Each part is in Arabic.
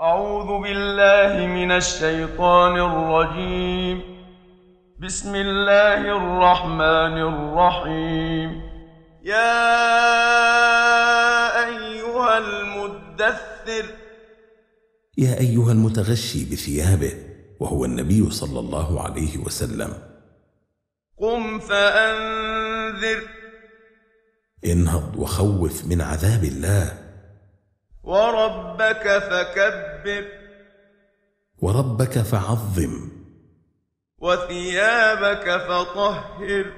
أعوذ بالله من الشيطان الرجيم. بسم الله الرحمن الرحيم. يا أيها المدثر. يا أيها المتغشي بثيابه وهو النبي صلى الله عليه وسلم. قم فأنذر. انهض وخوف من عذاب الله. وربك فكبر. وربك فعظم. وثيابك فطهر.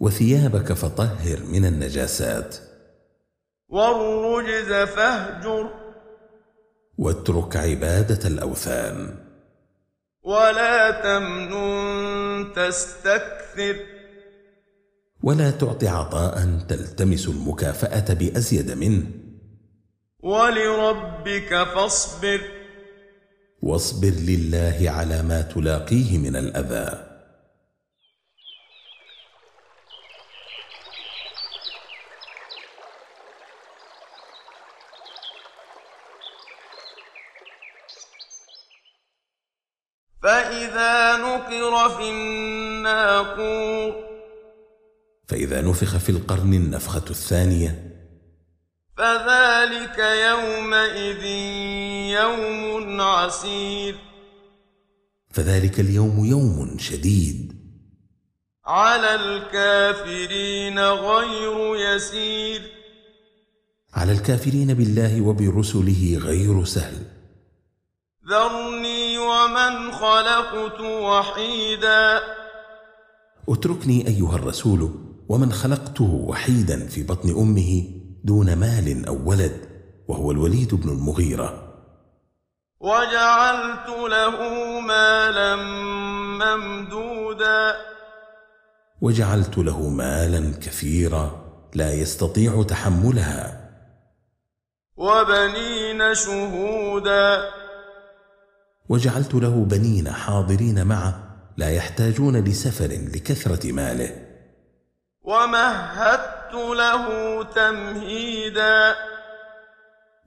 وثيابك فطهر من النجاسات. والرجز فاهجر. واترك عبادة الأوثان. ولا تمنن تستكثر. ولا تعط عطاء تلتمس المكافأة بأزيد منه. ولربك فاصبر. واصبر لله على ما تلاقيه من الأذى. فإذا نقر في الناقور. فإذا نفخ في القرن النفخة الثانية فذلك يومئذ يوم عسير. فذلك اليوم يوم شديد. على الكافرين غير يسير. على الكافرين بالله وبرسله غير سهل. ذرني ومن خلقت وحيدا. اتركني أيها الرسول ومن خلقته وحيدا في بطن أمه دون مال أو ولد وهو الوليد بن المغيرة. وجعلت له مالا ممدودا. وجعلت له مالا كثيرا لا يستطيع تحملها. وبنين شهودا. وجعلت له بنين حاضرين معه لا يحتاجون لسفر لكثرة ماله. ومهدت له تمهيدا.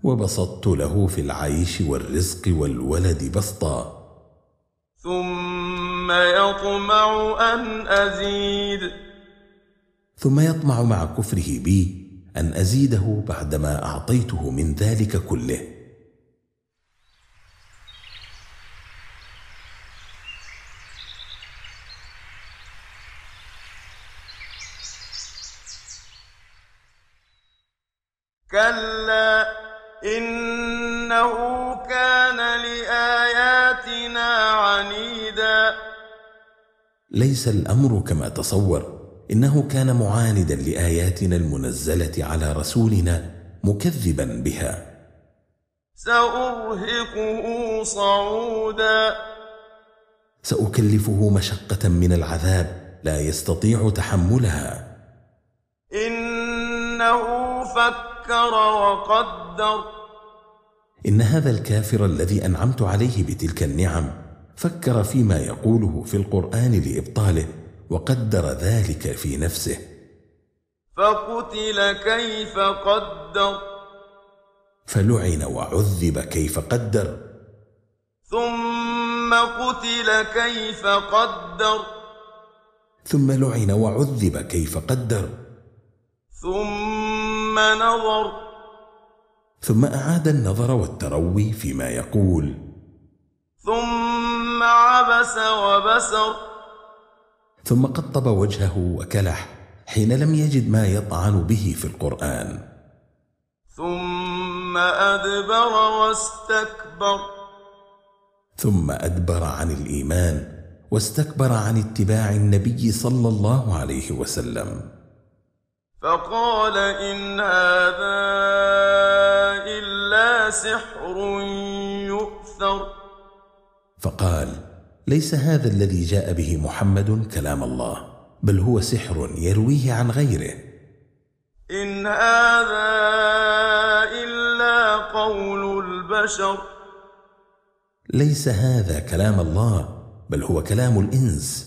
وبسطت له في العيش والرزق والولد بسطا. ثم يطمع أن أزيد. ثم يطمع مع كفره بي أن أزيده بعدما أعطيته من ذلك كله كلا إنه كان لآياتنا عنيدا. ليس الأمر كما تصور إنه كان معاندا لآياتنا المنزلة على رسولنا مكذبا بها. سأرهقه صعودا. سأكلفه مشقة من العذاب لا يستطيع تحملها. إنه فكر وقدر. إن هذا الكافر الذي أنعمت عليه بتلك النعم فكر فيما يقوله في القرآن لإبطاله وقدر ذلك في نفسه. فقتل كيف قدر. فلعن وعذب كيف قدر. ثم قتل كيف قدر. ثم لعن وعذب كيف قدر. ثم نظر. ثم أعاد النظر والتروي فيما يقول. ثم عبس وبسر. ثم قطب وجهه وكلح حين لم يجد ما يطعن به في القرآن. ثم أدبر واستكبر. ثم أدبر عن الإيمان واستكبر عن اتباع النبي صلى الله عليه وسلم. فقال إن هذا إلا سحر يؤثر. فقال ليس هذا الذي جاء به محمد كلام الله بل هو سحر يرويه عن غيره. إن هذا إلا قول البشر. ليس هذا كلام الله بل هو كلام الإنس.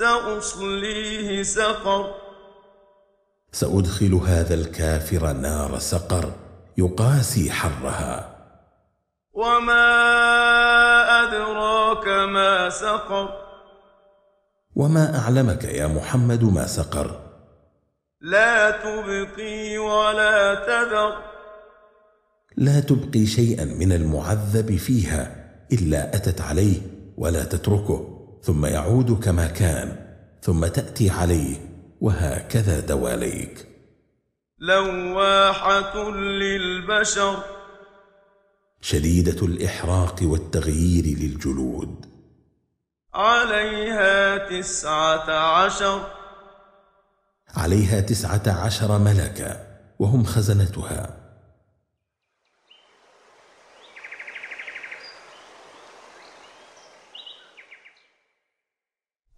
سأصليه سقر. سأدخل هذا الكافر نار سقر يقاسي حرها. وما أدراك ما سقر. وما أعلمك يا محمد ما سقر. لا تبقي ولا تذر. لا تبقي شيئا من المعذب فيها إلا أتت عليه ولا تتركه. ثم يعود كما كان ثم تأتي عليه وهكذا دواليك. لواحة للبشر. شديدة الإحراق والتغيير للجلود. عليها تسعة عشر. عليها تسعة عشر ملكا وهم خزنتها.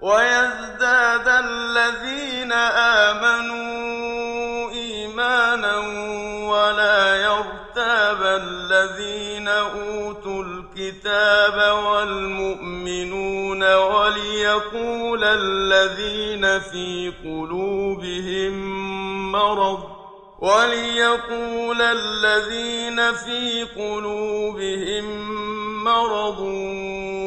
ويزداد الذين آمنوا إيمانا ولا يرتاب الذين أوتوا الكتاب والمؤمنون وليقول الذين في قلوبهم مرض وليقول الذين في قلوبهم مرض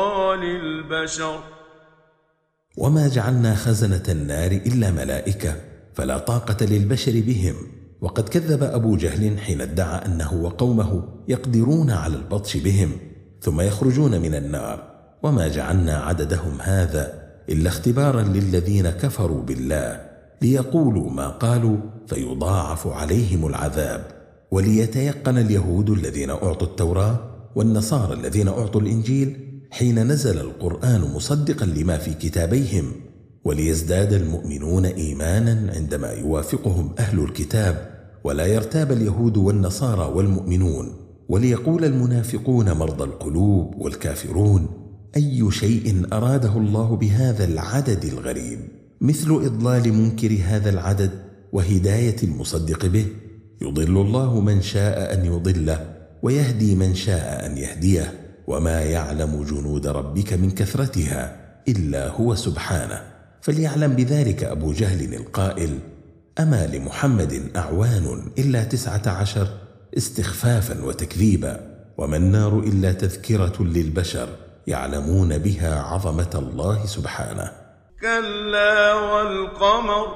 ذكرى للبشر وما جعلنا خزنة النار إلا ملائكة فلا طاقة للبشر بهم. وقد كذب أبو جهل حين ادعى أنه وقومه يقدرون على البطش بهم ثم يخرجون من النار. وما جعلنا عددهم هذا إلا اختبارا للذين كفروا بالله ليقولوا ما قالوا فيضاعف عليهم العذاب. وليتيقن اليهود الذين أعطوا التوراة والنصارى الذين أعطوا الإنجيل حين نزل القرآن مصدقا لما في كتابيهم وليزداد المؤمنون إيمانا عندما يوافقهم أهل الكتاب ولا يرتاب اليهود والنصارى والمؤمنون وليقول المنافقون مرضى القلوب والكافرون أي شيء أراده الله بهذا العدد الغريب؟ مثل إضلال منكر هذا العدد وهداية المصدق به. يضل الله من شاء أن يضله ويهدي من شاء أن يهديه. وما يعلم جنود ربك من كثرتها إلا هو سبحانه. فليعلم بذلك أبو جهل القائل أما لمحمد أعوان إلا تسعة عشر استخفافا وتكذيبا وما النار إلا تذكرة للبشر يعلمون بها عظمة الله سبحانه. كلا والقمر.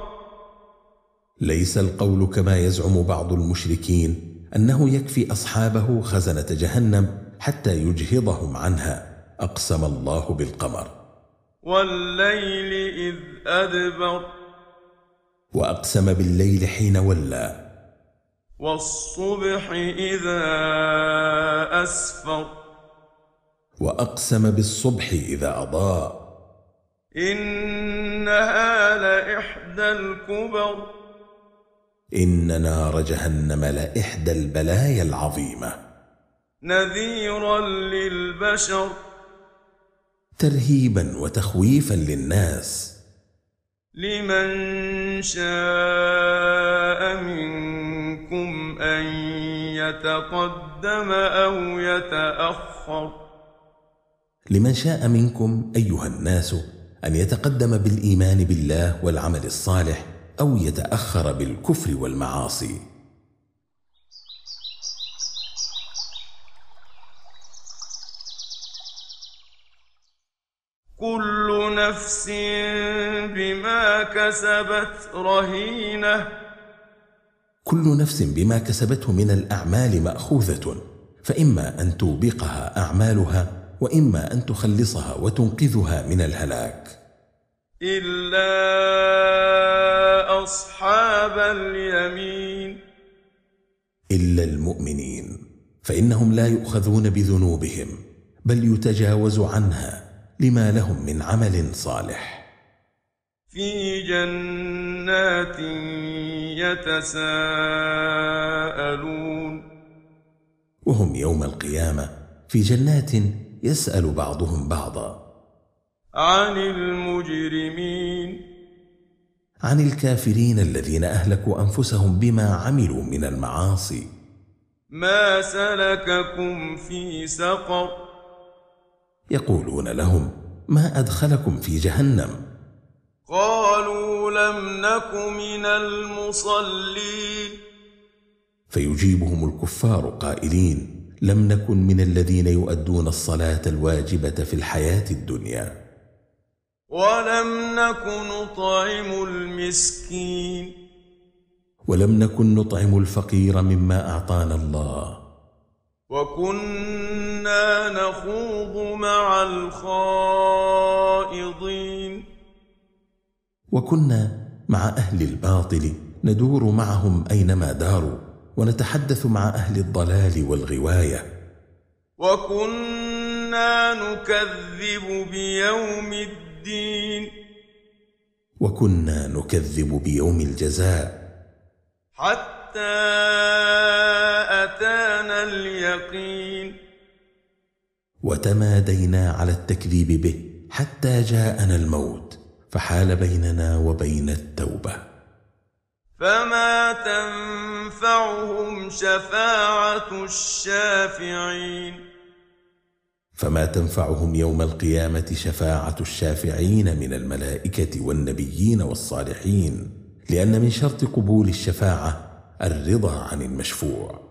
ليس القول كما يزعم بعض المشركين أنه يكفي أصحابه خزنة جهنم حتى يجهضهم عنها. أقسم الله بالقمر. والليل إذ أدبر. وأقسم بالليل حين ولى والصبح إذا أسفر. وأقسم بالصبح إذا أضاء. إنها لإحدى الكبر. إن نار جهنم لإحدى البلايا العظيمة. نذيرا للبشر. ترهيبا وتخويفا للناس. لمن شاء منكم أن يتقدم أو يتأخر. لمن شاء منكم أيها الناس أن يتقدم بالإيمان بالله والعمل الصالح أو يتأخر بالكفر والمعاصي. كل نفس بما كسبت رهينة. كل نفس بما كسبته من الأعمال مأخوذة فإما أن توبقها أعمالها وإما أن تخلصها وتنقذها من الهلاك. إلا أصحاب اليمين. إلا المؤمنين فإنهم لا يؤخذون بذنوبهم بل يتجاوز عنها. لما لهم من عمل صالح. في جنات يتساءلون. وهم يوم القيامة في جنات يسأل بعضهم بعضا. عن المجرمين. عن الكافرين الذين أهلكوا أنفسهم بما عملوا من المعاصي. ما سلككم في سقر. يقولون لهم ما أدخلكم في جهنم؟ قالوا لم نك من المصلين. فيجيبهم الكفار قائلين لم نكن من الذين يؤدون الصلاة الواجبة في الحياة الدنيا. ولم نك نطعم المسكين. ولم نكن نطعم الفقير مما اعطانا الله. وكنا نخوض مع الخائضين وكنا مع أهل الباطل ندور معهم اينما داروا ونتحدث مع أهل الضلال والغوايه وكنا نكذب بيوم الدين وكنا نكذب بيوم الجزاء حتى آتانا اليقين. وتمادينا على التكذيب به حتى جاءنا الموت فحال بيننا وبين التوبة. فما تنفعهم شفاعة الشافعين. فما تنفعهم يوم القيامة شفاعة الشافعين من الملائكة والنبيين والصالحين لأن من شرط قبول الشفاعة الرضا عن المشفوع.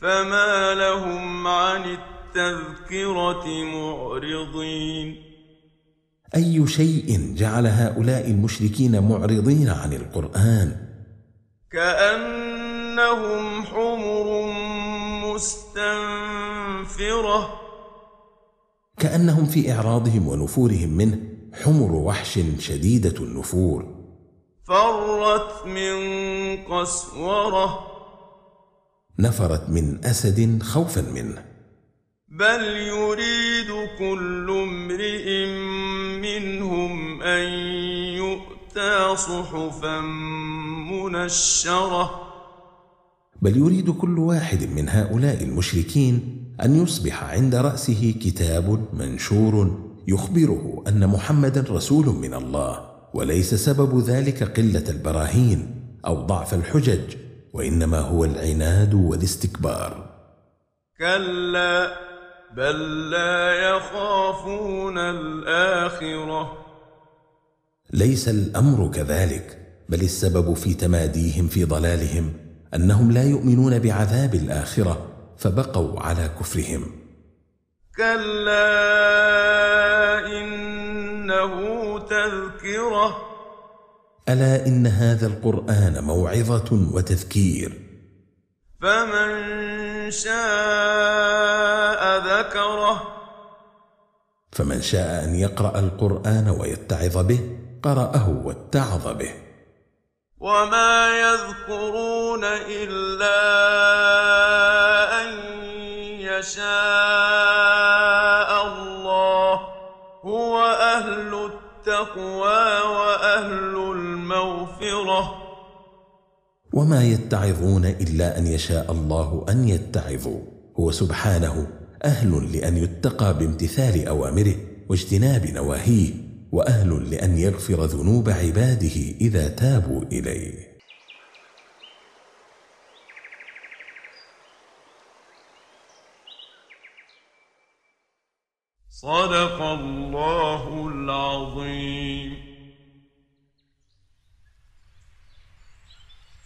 فما لهم عن التذكرة معرضين أي شيء جعل هؤلاء المشركين معرضين عن القرآن؟ كأنهم حمر مستنفرة. كأنهم في إعراضهم ونفورهم منه حمر وحش شديدة النفور. فرت من قسورة. نفرت من أسد خوفا منه. بل يريد كل امرئ منهم أن يؤتى صحفا منشرة. بل يريد كل واحد من هؤلاء المشركين أن يصبح عند رأسه كتاب منشور يخبره أن محمدا رسول من الله وليس سبب ذلك قلة البراهين أو ضعف الحجج. وإنما هو العناد والاستكبار. كلا بل لا يخافون الآخرة. ليس الأمر كذلك بل السبب في تماديهم في ضلالهم أنهم لا يؤمنون بعذاب الآخرة فبقوا على كفرهم. كلا إنه تذكرة. ألا إن هذا القرآن موعظة وتذكير؟ فمن شاء ذكره. فمن شاء أن يقرأ القرآن ويتعظ به قرأه واتعظ به. وما يذكرون إلا أن يشاء. وما يتعظون إلا أن يشاء الله أن يتعظوا. هو سبحانه أهل لأن يتقى بامتثال أوامره واجتناب نواهيه وأهل لأن يغفر ذنوب عباده إذا تابوا إليه. صدق الله العظيم.